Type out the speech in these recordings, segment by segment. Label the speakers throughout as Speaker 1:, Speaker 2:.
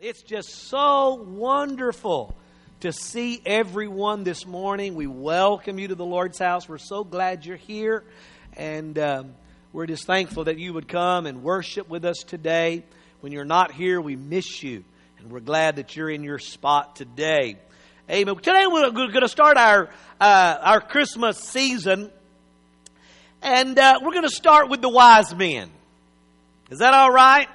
Speaker 1: It's just so wonderful to see everyone this morning. We welcome you to the Lord's house. We're so glad you're here. And um, we're just thankful that you would come and worship with us today. When you're not here, we miss you. And we're glad that you're in your spot today. Amen. Today we're going to start our, uh, our Christmas season. And uh, we're going to start with the wise men. Is that all right?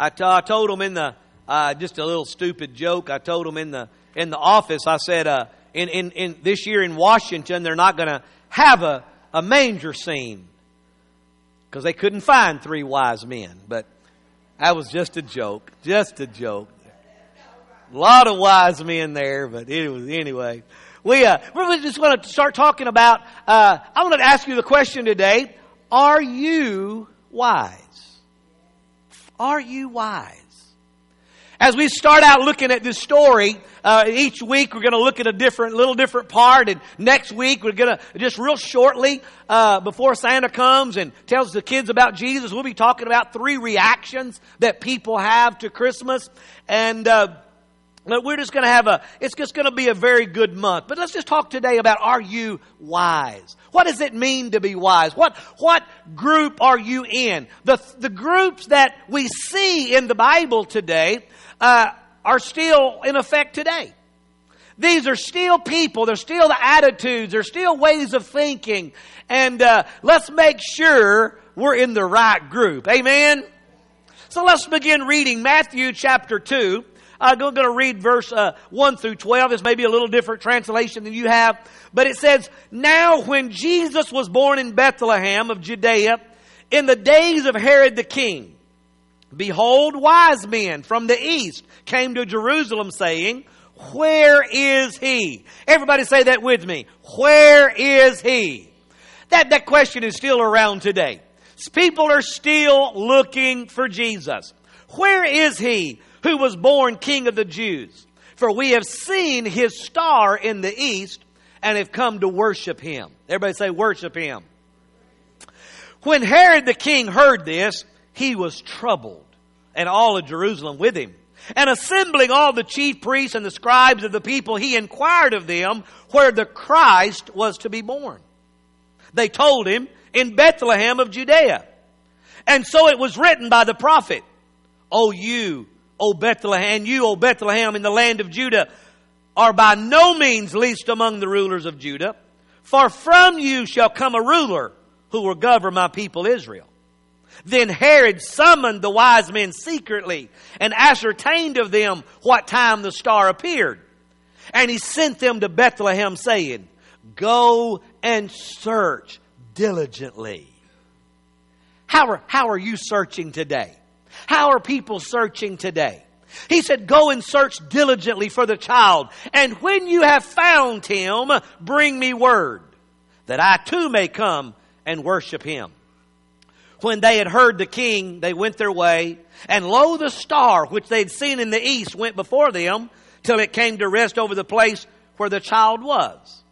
Speaker 1: I, t- I told them in the uh, just a little stupid joke. I told them in the in the office. I said, uh, in, in in this year in Washington, they're not going to have a a manger scene because they couldn't find three wise men. But that was just a joke, just a joke. A lot of wise men there, but it was anyway. We uh, we just want to start talking about. Uh, I want to ask you the question today: Are you wise? Are you wise? As we start out looking at this story, uh, each week we're going to look at a different, little different part, and next week we're going to just real shortly uh, before Santa comes and tells the kids about Jesus, we'll be talking about three reactions that people have to Christmas, and. Uh, we're just going to have a, it's just going to be a very good month. But let's just talk today about are you wise? What does it mean to be wise? What, what group are you in? The, the groups that we see in the Bible today uh, are still in effect today. These are still people. They're still the attitudes. They're still ways of thinking. And uh, let's make sure we're in the right group. Amen? So let's begin reading Matthew chapter 2. I'm going to read verse uh, 1 through 12. It's maybe a little different translation than you have. But it says, Now when Jesus was born in Bethlehem of Judea, in the days of Herod the king, behold, wise men from the east came to Jerusalem saying, Where is he? Everybody say that with me. Where is he? That, that question is still around today. People are still looking for Jesus. Where is he? Who was born King of the Jews. For we have seen his star in the east and have come to worship him. Everybody say, worship him. When Herod the king heard this, he was troubled, and all of Jerusalem with him. And assembling all the chief priests and the scribes of the people, he inquired of them where the Christ was to be born. They told him, in Bethlehem of Judea. And so it was written by the prophet, O you O Bethlehem, you, O Bethlehem, in the land of Judah, are by no means least among the rulers of Judah. For from you shall come a ruler who will govern my people Israel. Then Herod summoned the wise men secretly and ascertained of them what time the star appeared. And he sent them to Bethlehem saying, Go and search diligently. How are, how are you searching today? How are people searching today? He said, Go and search diligently for the child, and when you have found him, bring me word, that I too may come and worship him. When they had heard the king, they went their way, and lo, the star which they had seen in the east went before them till it came to rest over the place where the child was.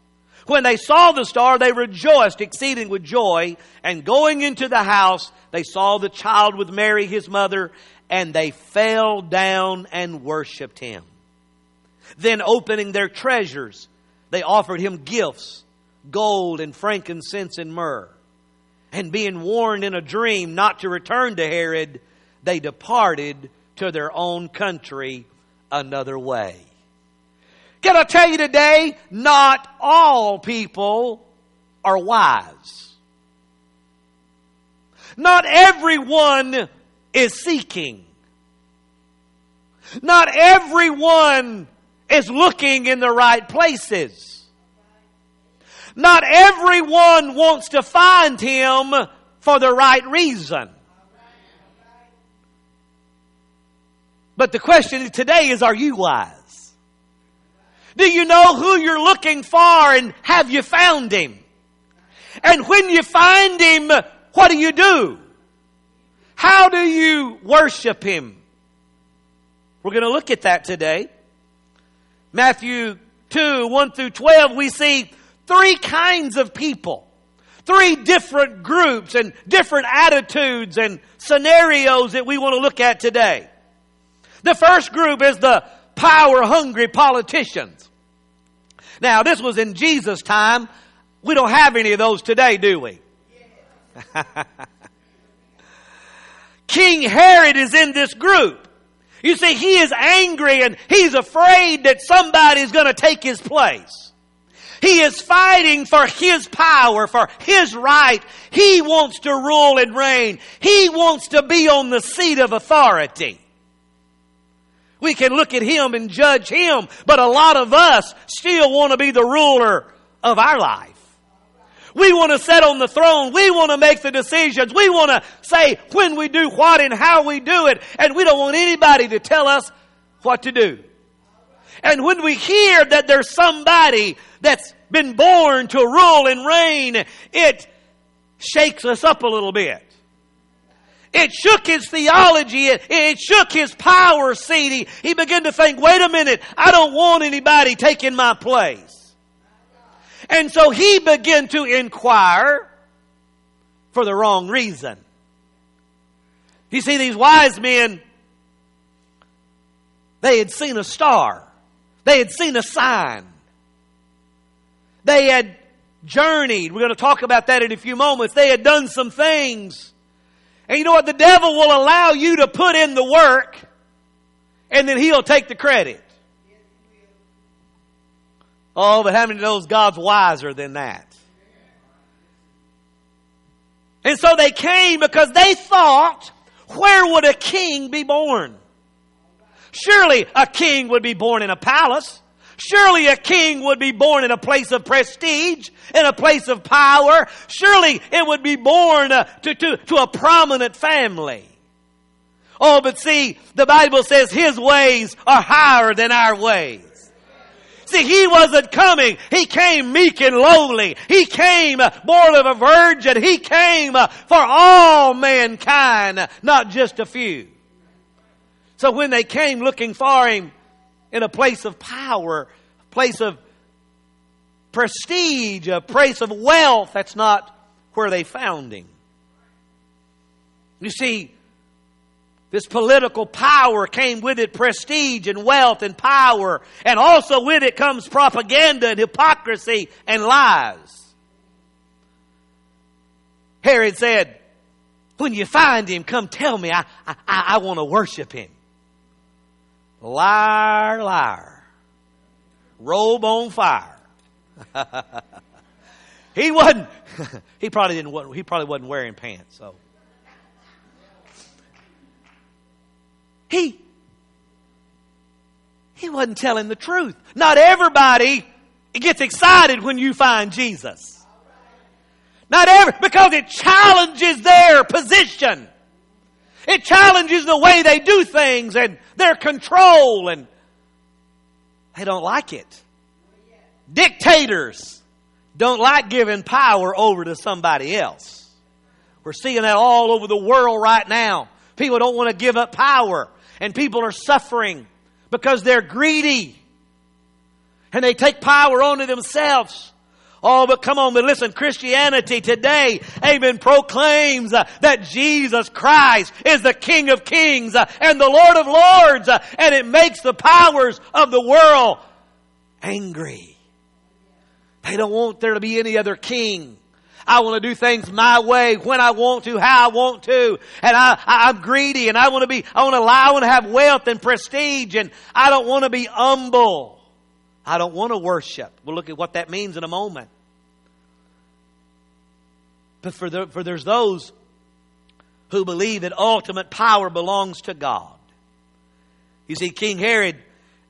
Speaker 1: When they saw the star, they rejoiced exceeding with joy, and going into the house, they saw the child with Mary, his mother, and they fell down and worshiped him. Then opening their treasures, they offered him gifts, gold and frankincense and myrrh. And being warned in a dream not to return to Herod, they departed to their own country another way. Can I tell you today, not all people are wise. Not everyone is seeking. Not everyone is looking in the right places. Not everyone wants to find Him for the right reason. But the question today is, are you wise? Do you know who you're looking for and have you found Him? And when you find Him, what do you do? How do you worship Him? We're going to look at that today. Matthew 2, 1 through 12, we see three kinds of people. Three different groups and different attitudes and scenarios that we want to look at today. The first group is the power hungry politicians. Now, this was in Jesus' time. We don't have any of those today, do we? King Herod is in this group. You see, he is angry and he's afraid that somebody's going to take his place. He is fighting for his power, for his right. He wants to rule and reign. He wants to be on the seat of authority. We can look at him and judge him, but a lot of us still want to be the ruler of our life. We want to sit on the throne. We want to make the decisions. We want to say when we do what and how we do it. And we don't want anybody to tell us what to do. And when we hear that there's somebody that's been born to rule and reign, it shakes us up a little bit. It shook his theology. It, it shook his power seat. He, he began to think, wait a minute, I don't want anybody taking my place. And so he began to inquire for the wrong reason. You see, these wise men, they had seen a star. They had seen a sign. They had journeyed. We're going to talk about that in a few moments. They had done some things. And you know what? The devil will allow you to put in the work and then he'll take the credit. Oh, but how many knows God's wiser than that? And so they came because they thought, where would a king be born? Surely a king would be born in a palace. Surely a king would be born in a place of prestige, in a place of power. Surely it would be born uh, to, to, to a prominent family. Oh, but see, the Bible says his ways are higher than our ways. See, he wasn't coming. He came meek and lowly. He came born of a virgin. He came for all mankind, not just a few. So when they came looking for him in a place of power, a place of prestige, a place of wealth, that's not where they found him. You see, this political power came with it prestige and wealth and power, and also with it comes propaganda and hypocrisy and lies. Herod said, When you find him, come tell me. I, I, I want to worship him. Liar, liar. Robe on fire. he wasn't, he probably didn't, he probably wasn't wearing pants, so. He, he wasn't telling the truth. Not everybody gets excited when you find Jesus. Not every, because it challenges their position. It challenges the way they do things and their control and they don't like it. Dictators don't like giving power over to somebody else. We're seeing that all over the world right now. People don't want to give up power and people are suffering because they're greedy and they take power onto themselves. Oh, but come on, but listen, Christianity today, amen, proclaims uh, that Jesus Christ is the King of Kings uh, and the Lord of Lords, uh, and it makes the powers of the world angry. They don't want there to be any other king. I want to do things my way, when I want to, how I want to. And I, I, am greedy and I want to be, I want to lie, I want to have wealth and prestige and I don't want to be humble. I don't want to worship. We'll look at what that means in a moment. But for, the, for there's those who believe that ultimate power belongs to God. You see, King Herod,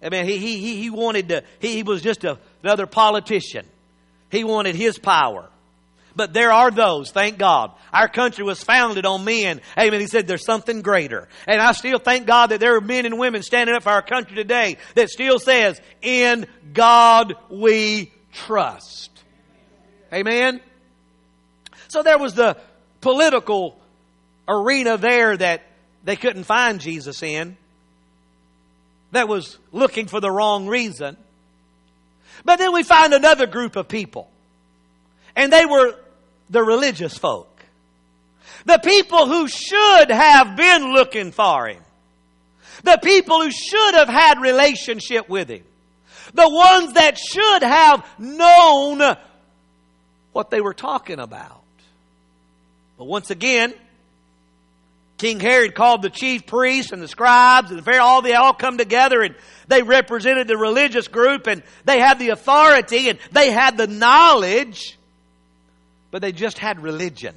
Speaker 1: I mean, he, he, he wanted to, he, he was just a, another politician. He wanted his power. But there are those, thank God. Our country was founded on men. Amen. He said there's something greater. And I still thank God that there are men and women standing up for our country today that still says, in God we trust. Amen. So there was the political arena there that they couldn't find Jesus in. That was looking for the wrong reason. But then we find another group of people. And they were the religious folk. The people who should have been looking for him. The people who should have had relationship with Him. The ones that should have known what they were talking about. But once again, King Herod called the chief priests and the scribes and the Pharaoh, all they all come together and they represented the religious group and they had the authority and they had the knowledge, but they just had religion.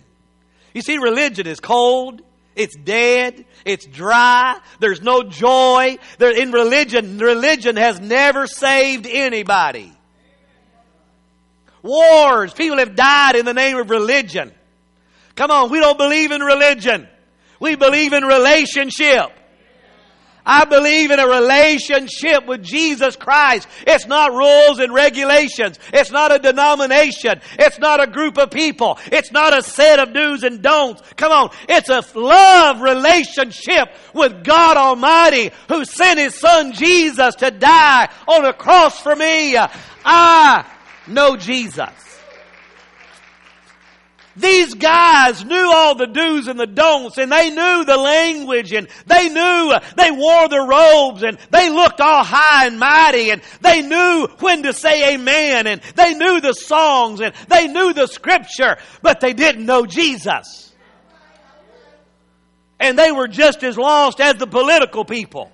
Speaker 1: You see, religion is cold, it's dead, it's dry, there's no joy. There, in religion, religion has never saved anybody. Wars, people have died in the name of religion. Come on, we don't believe in religion. We believe in relationship. I believe in a relationship with Jesus Christ. It's not rules and regulations. It's not a denomination. It's not a group of people. It's not a set of do's and don'ts. Come on. It's a love relationship with God Almighty who sent His Son Jesus to die on a cross for me. I know Jesus. These guys knew all the do's and the don'ts and they knew the language and they knew uh, they wore the robes and they looked all high and mighty and they knew when to say amen and they knew the songs and they knew the scripture, but they didn't know Jesus. And they were just as lost as the political people.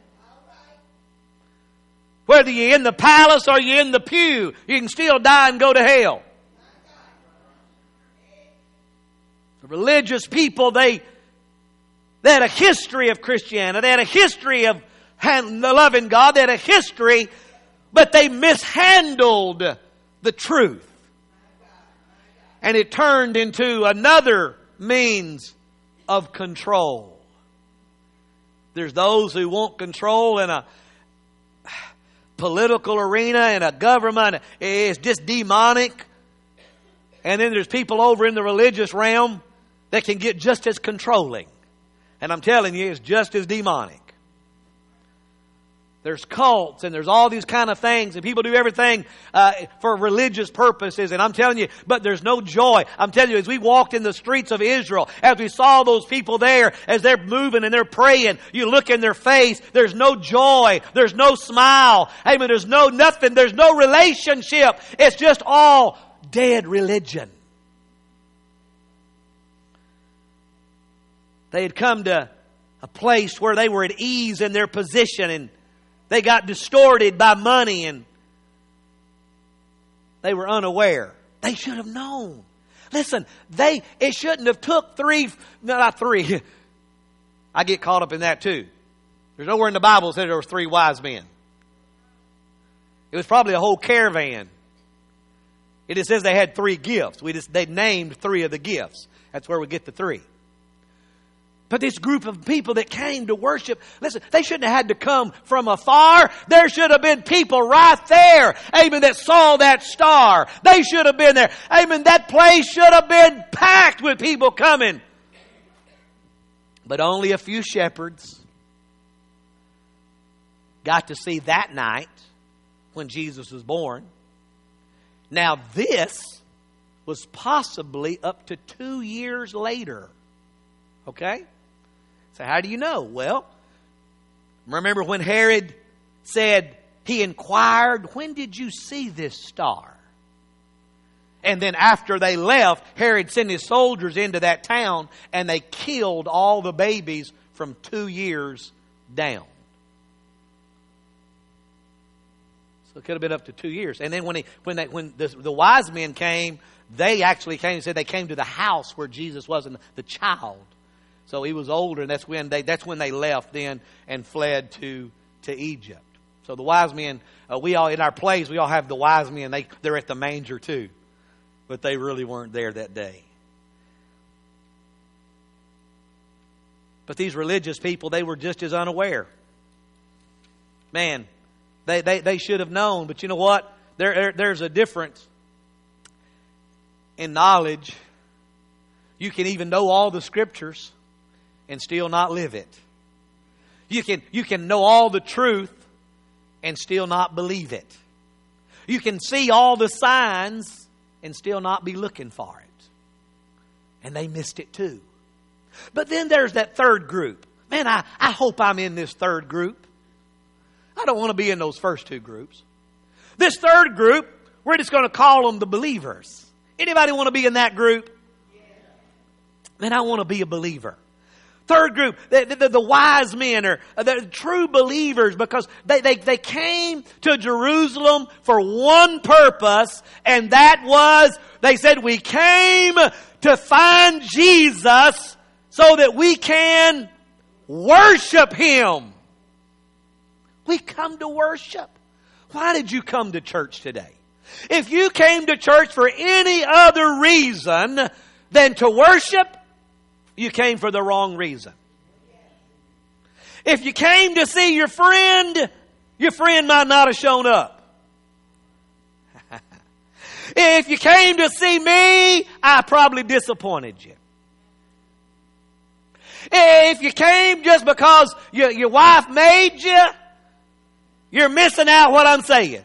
Speaker 1: Whether you're in the palace or you're in the pew, you can still die and go to hell. The religious people, they, they had a history of Christianity. They had a history of loving God. They had a history, but they mishandled the truth. And it turned into another means of control. There's those who want control in a political arena, in a government. It's just demonic. And then there's people over in the religious realm that can get just as controlling. And I'm telling you, it's just as demonic. There's cults and there's all these kind of things, and people do everything uh, for religious purposes. And I'm telling you, but there's no joy. I'm telling you, as we walked in the streets of Israel, as we saw those people there, as they're moving and they're praying, you look in their face. There's no joy. There's no smile. Amen. There's no nothing. There's no relationship. It's just all dead religion. They had come to a place where they were at ease in their position and they got distorted by money and they were unaware. They should have known. Listen, they it shouldn't have took three no, not three. I get caught up in that too. There's nowhere in the Bible that there were three wise men. It was probably a whole caravan. It just says they had three gifts. We just they named three of the gifts. That's where we get the three. But this group of people that came to worship, listen, they shouldn't have had to come from afar. There should have been people right there, amen, that saw that star. They should have been there. Amen, that place should have been packed with people coming. But only a few shepherds got to see that night when Jesus was born. Now, this was possibly up to two years later. Okay? So, how do you know? Well, remember when Herod said, he inquired, When did you see this star? And then after they left, Herod sent his soldiers into that town and they killed all the babies from two years down. So it could have been up to two years. And then when, he, when, they, when the, the wise men came, they actually came and said they came to the house where Jesus was and the child so he was older, and that's when they that's when they left then and fled to to Egypt. So the wise men, uh, we all in our plays, we all have the wise men. They they're at the manger too, but they really weren't there that day. But these religious people, they were just as unaware. Man, they, they, they should have known, but you know what? There, there, there's a difference in knowledge. You can even know all the scriptures, and still not live it. You can, you can know all the truth and still not believe it. You can see all the signs and still not be looking for it. And they missed it too. But then there's that third group. Man, I, I hope I'm in this third group. I don't want to be in those first two groups. This third group, we're just going to call them the believers. Anybody want to be in that group? Man, I want to be a believer. Third group, the, the, the, wise men are uh, the true believers because they, they, they came to Jerusalem for one purpose, and that was, they said, we came to find Jesus so that we can worship Him. We come to worship. Why did you come to church today? If you came to church for any other reason than to worship, you came for the wrong reason. If you came to see your friend, your friend might not have shown up. if you came to see me, I probably disappointed you. If you came just because your, your wife made you, you're missing out what I'm saying.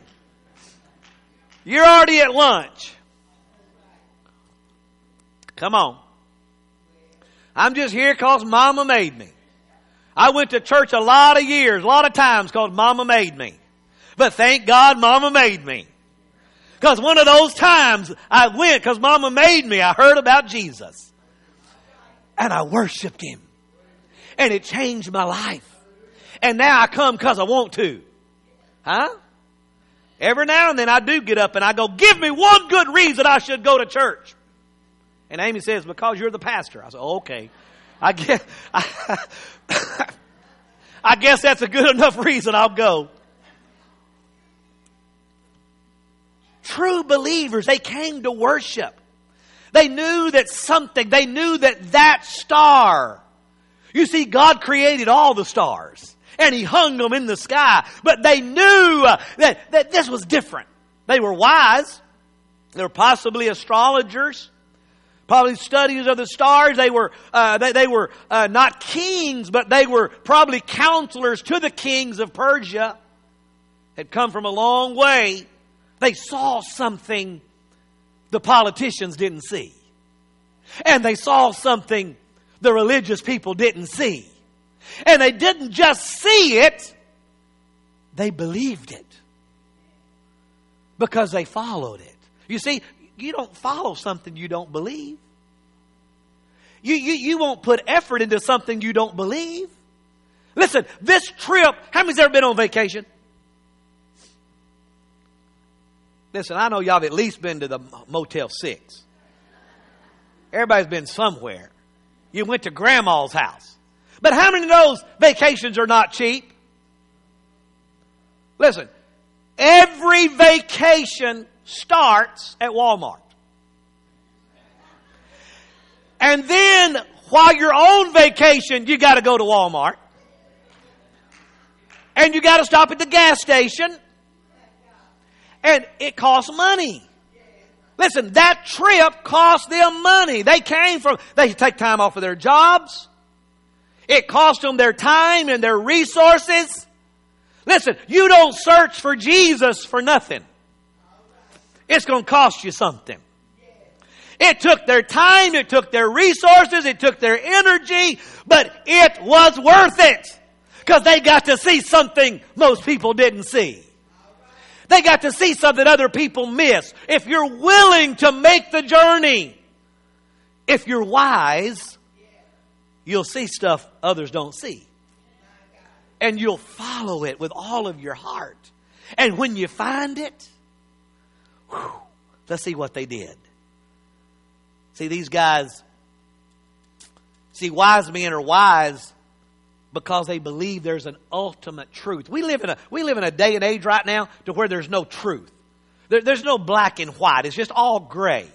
Speaker 1: You're already at lunch. Come on. I'm just here because mama made me. I went to church a lot of years, a lot of times because mama made me. But thank God mama made me. Because one of those times I went because mama made me, I heard about Jesus. And I worshiped him. And it changed my life. And now I come because I want to. Huh? Every now and then I do get up and I go, give me one good reason I should go to church. And Amy says, because you're the pastor. I said, oh, okay. I guess, I, I guess that's a good enough reason I'll go. True believers, they came to worship. They knew that something, they knew that that star, you see, God created all the stars and He hung them in the sky, but they knew that, that this was different. They were wise. They were possibly astrologers probably studies of the stars. They were, uh, they, they, were uh, not kings, but they were probably counselors to the kings of Persia. Had come from a long way. They saw something the politicians didn't see. And they saw something the religious people didn't see. And they didn't just see it, they believed it. Because they followed it. You see, you don't follow something you don't believe. You, you, you won't put effort into something you don't believe. Listen, this trip, how many's ever been on vacation? Listen, I know y'all have at least been to the Motel 6. Everybody's been somewhere. You went to grandma's house. But how many of those vacations are not cheap? Listen, every vacation starts at Walmart. And then while you're on vacation, you got to go to Walmart. And you got to stop at the gas station. And it costs money. Listen, that trip cost them money. They came from, they take time off of their jobs. It cost them their time and their resources. Listen, you don't search for Jesus for nothing. It's going to cost you something. It took their time, it took their resources, it took their energy, but it was worth it. Because they got to see something most people didn't see. They got to see something other people miss. If you're willing to make the journey, if you're wise, you'll see stuff others don't see. And you'll follow it with all of your heart. And when you find it, Whew. Let's see what they did. See, these guys, see, wise men are wise because they believe there's an ultimate truth. We live in a, we live in a day and age right now to where there's no truth. There, there's no black and white. It's just all gray.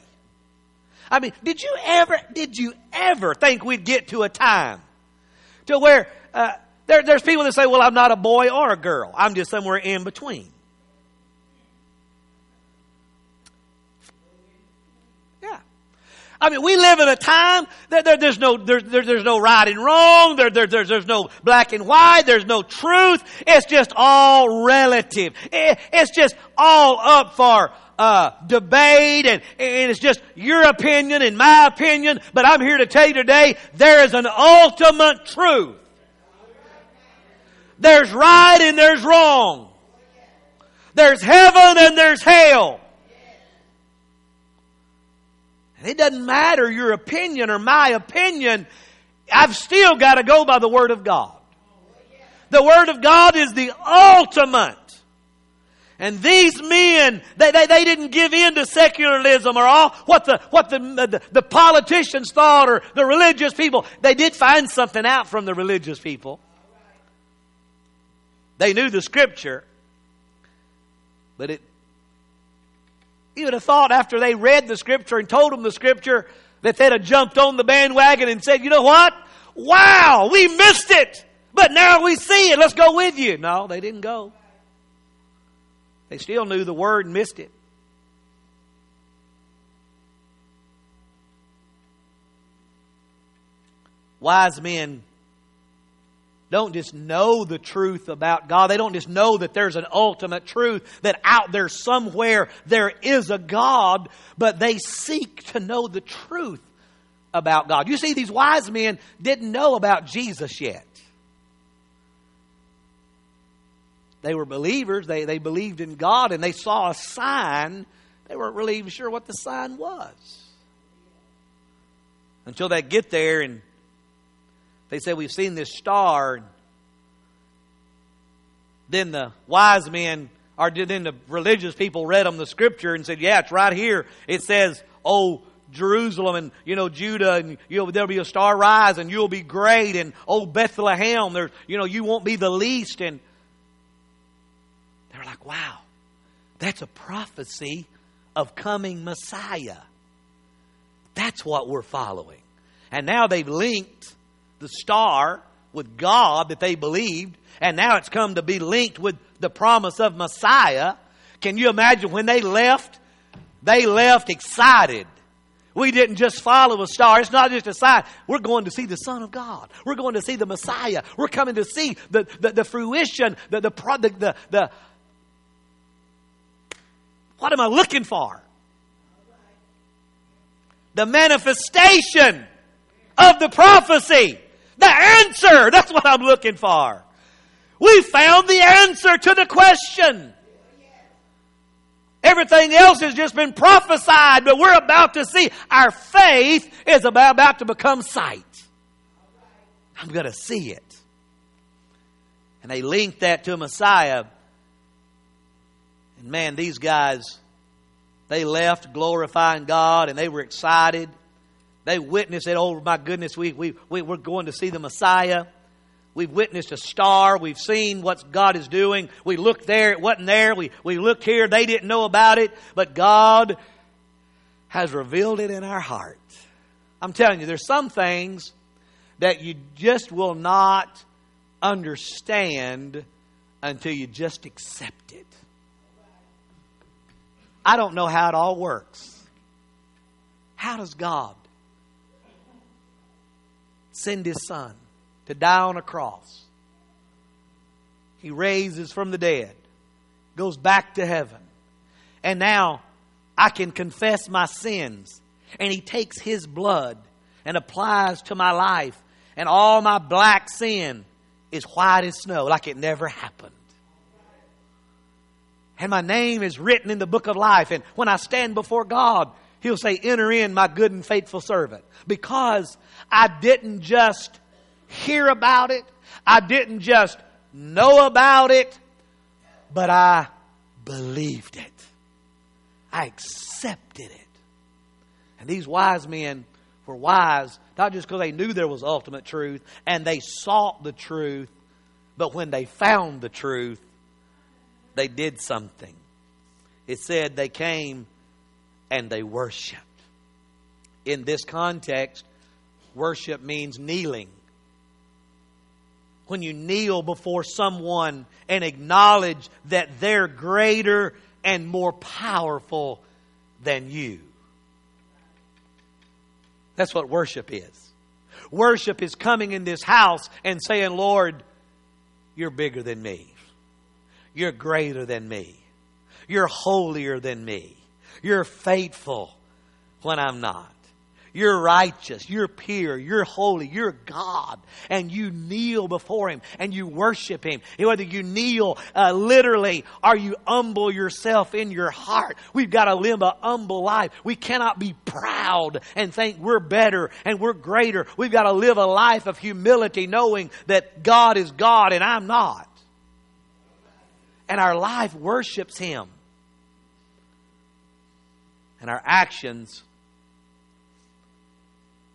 Speaker 1: I mean, did you ever, did you ever think we'd get to a time to where uh, there, there's people that say, well, I'm not a boy or a girl. I'm just somewhere in between. I mean, we live in a time that there, there's no there, there, there's no right and wrong. There, there, there's, no black and white. There's no truth. It's just all relative. It, it's just all up for uh, debate, and, and it's just your opinion and my opinion. But I'm here to tell you today, there is an ultimate truth. There's right and there's wrong. There's heaven and there's hell. And it doesn't matter your opinion or my opinion. I've still got to go by the Word of God. The Word of God is the ultimate. And these men, they, they, they didn't give in to secularism or all what the, what the, the, the politicians thought or the religious people. They did find something out from the religious people. They knew the scripture. But it, you would have thought after they read the scripture and told them the scripture that they'd have jumped on the bandwagon and said, you know what? Wow, we missed it. But now we see it. Let's go with you. No, they didn't go. They still knew the word and missed it. Wise men don't just know the truth about God. They don't just know that there's an ultimate truth, that out there somewhere there is a God, but they seek to know the truth about God. You see, these wise men didn't know about Jesus yet. They were believers, they, they believed in God, and they saw a sign. They weren't really even sure what the sign was. Until they get there and they said, We've seen this star. Then the wise men, or then the religious people read them the scripture and said, Yeah, it's right here. It says, Oh, Jerusalem and you know Judah and you know there'll be a star rise and you'll be great and oh Bethlehem there you know you won't be the least and they're like wow that's a prophecy of coming Messiah that's what we're following and now they've linked the star with God that they believed, and now it's come to be linked with the promise of Messiah. Can you imagine when they left? They left excited. We didn't just follow a star. It's not just a sign. We're going to see the Son of God. We're going to see the Messiah. We're coming to see the, the, the fruition, the, the, the, the, the, what am I looking for? The manifestation of the prophecy. The answer! That's what I'm looking for. We found the answer to the question. Everything else has just been prophesied, but we're about to see. Our faith is about to become sight. I'm going to see it. And they linked that to a Messiah. And man, these guys, they left glorifying God and they were excited. They witnessed it. Oh, my goodness, we, we, we, we're going to see the Messiah. We've witnessed a star. We've seen what God is doing. We looked there. It wasn't there. We, we looked here. They didn't know about it. But God has revealed it in our heart. I'm telling you, there's some things that you just will not understand until you just accept it. I don't know how it all works. How does God send his son to die on a cross. He raises from the dead, goes back to heaven. And now I can confess my sins. And he takes his blood and applies to my life. And all my black sin is white as snow, like it never happened. And my name is written in the book of life. And when I stand before God, He'll say, Enter in, my good and faithful servant. Because I didn't just hear about it, I didn't just know about it, but I believed it. I accepted it. And these wise men were wise, not just because they knew there was ultimate truth and they sought the truth, but when they found the truth, they did something. It said they came and they worshiped. In this context, worship means kneeling. When you kneel before someone and acknowledge that they're greater and more powerful than you. That's what worship is. Worship is coming in this house and saying, Lord, you're bigger than me. You're greater than me. You're holier than me. You're faithful when I'm not. you're righteous, you're pure, you're holy, you're God, and you kneel before Him and you worship Him. Whether you kneel uh, literally or you humble yourself in your heart, we've got to live a humble life. We cannot be proud and think we're better and we're greater. We've got to live a life of humility, knowing that God is God and I'm not. And our life worships Him. And our actions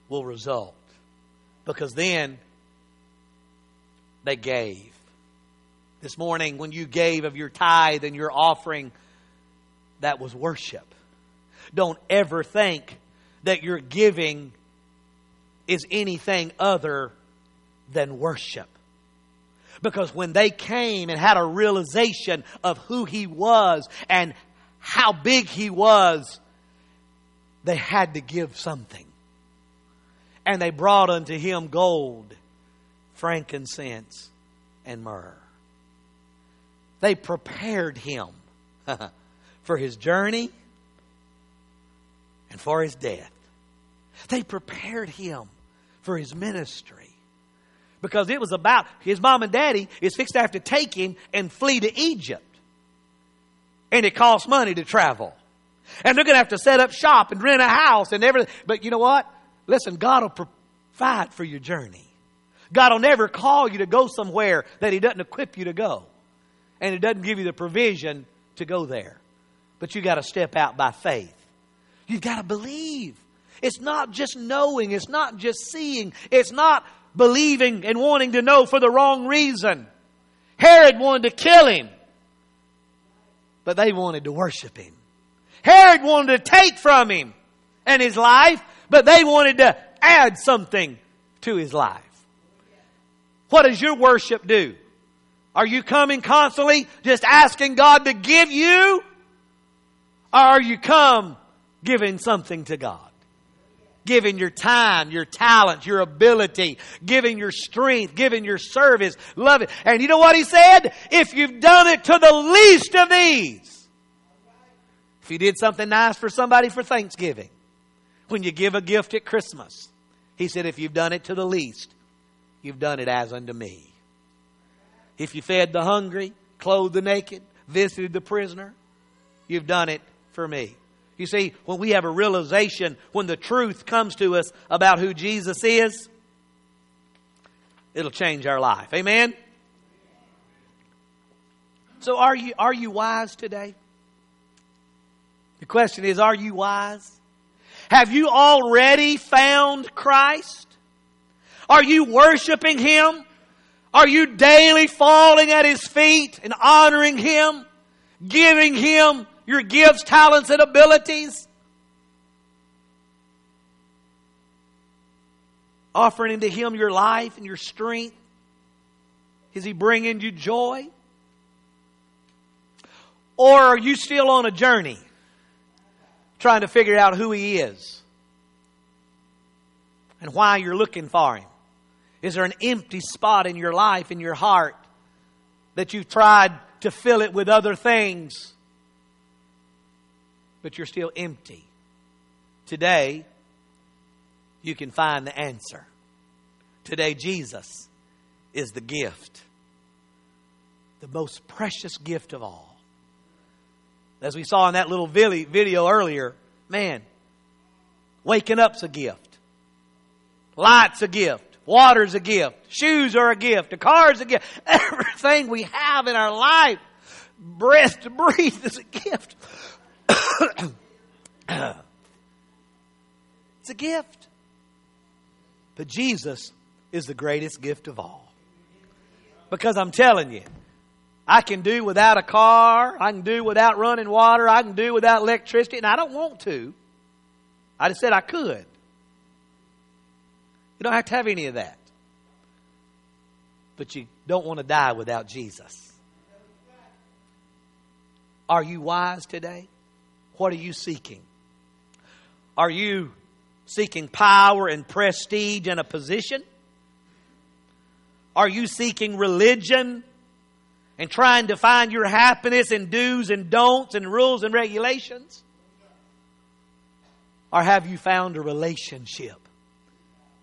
Speaker 1: will result. Because then they gave. This morning, when you gave of your tithe and your offering, that was worship. Don't ever think that your giving is anything other than worship. Because when they came and had a realization of who he was and how big he was, they had to give something. And they brought unto him gold, frankincense, and myrrh. They prepared him for his journey and for his death. They prepared him for his ministry. Because it was about his mom and daddy is fixed to have to take him and flee to Egypt. And it costs money to travel. And they're going to have to set up shop and rent a house and everything. But you know what? Listen, God will provide for your journey. God will never call you to go somewhere that He doesn't equip you to go. And He doesn't give you the provision to go there. But you got to step out by faith. You've got to believe. It's not just knowing, it's not just seeing, it's not believing and wanting to know for the wrong reason. Herod wanted to kill him, but they wanted to worship him. Herod wanted to take from him and his life, but they wanted to add something to his life. What does your worship do? Are you coming constantly just asking God to give you? Or are you come giving something to God? Giving your time, your talent, your ability, giving your strength, giving your service, love it. And you know what he said? If you've done it to the least of these, if you did something nice for somebody for Thanksgiving, when you give a gift at Christmas, he said, if you've done it to the least, you've done it as unto me. If you fed the hungry, clothed the naked, visited the prisoner, you've done it for me. You see, when we have a realization, when the truth comes to us about who Jesus is, it'll change our life. Amen? So are you, are you wise today? The question is, are you wise? Have you already found Christ? Are you worshiping Him? Are you daily falling at His feet and honoring Him? Giving Him your gifts, talents, and abilities. Offering to Him your life and your strength. Is He bringing you joy? Or are you still on a journey trying to figure out who He is and why you're looking for Him? Is there an empty spot in your life, in your heart, that you've tried to fill it with other things but you're still empty. Today, you can find the answer. Today, Jesus is the gift, the most precious gift of all. As we saw in that little video earlier, man, waking up's a gift, light's a gift. Water's a gift. Shoes are a gift. A car's a gift. Everything we have in our life, breath to breathe is a gift. it's a gift. But Jesus is the greatest gift of all. Because I'm telling you, I can do without a car, I can do without running water, I can do without electricity, and I don't want to. I just said I could. You don't have to have any of that. But you don't want to die without Jesus. Are you wise today? What are you seeking? Are you seeking power and prestige and a position? Are you seeking religion and trying to find your happiness in do's and don'ts and rules and regulations? Or have you found a relationship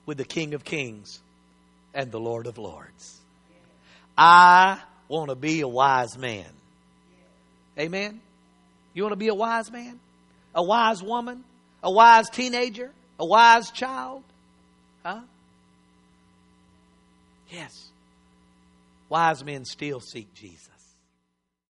Speaker 1: with the King of Kings and the Lord of Lords? I want to be a wise man. Amen? You want to be a wise man? A wise woman? A wise teenager? A wise child? Huh? Yes. Wise men still seek Jesus.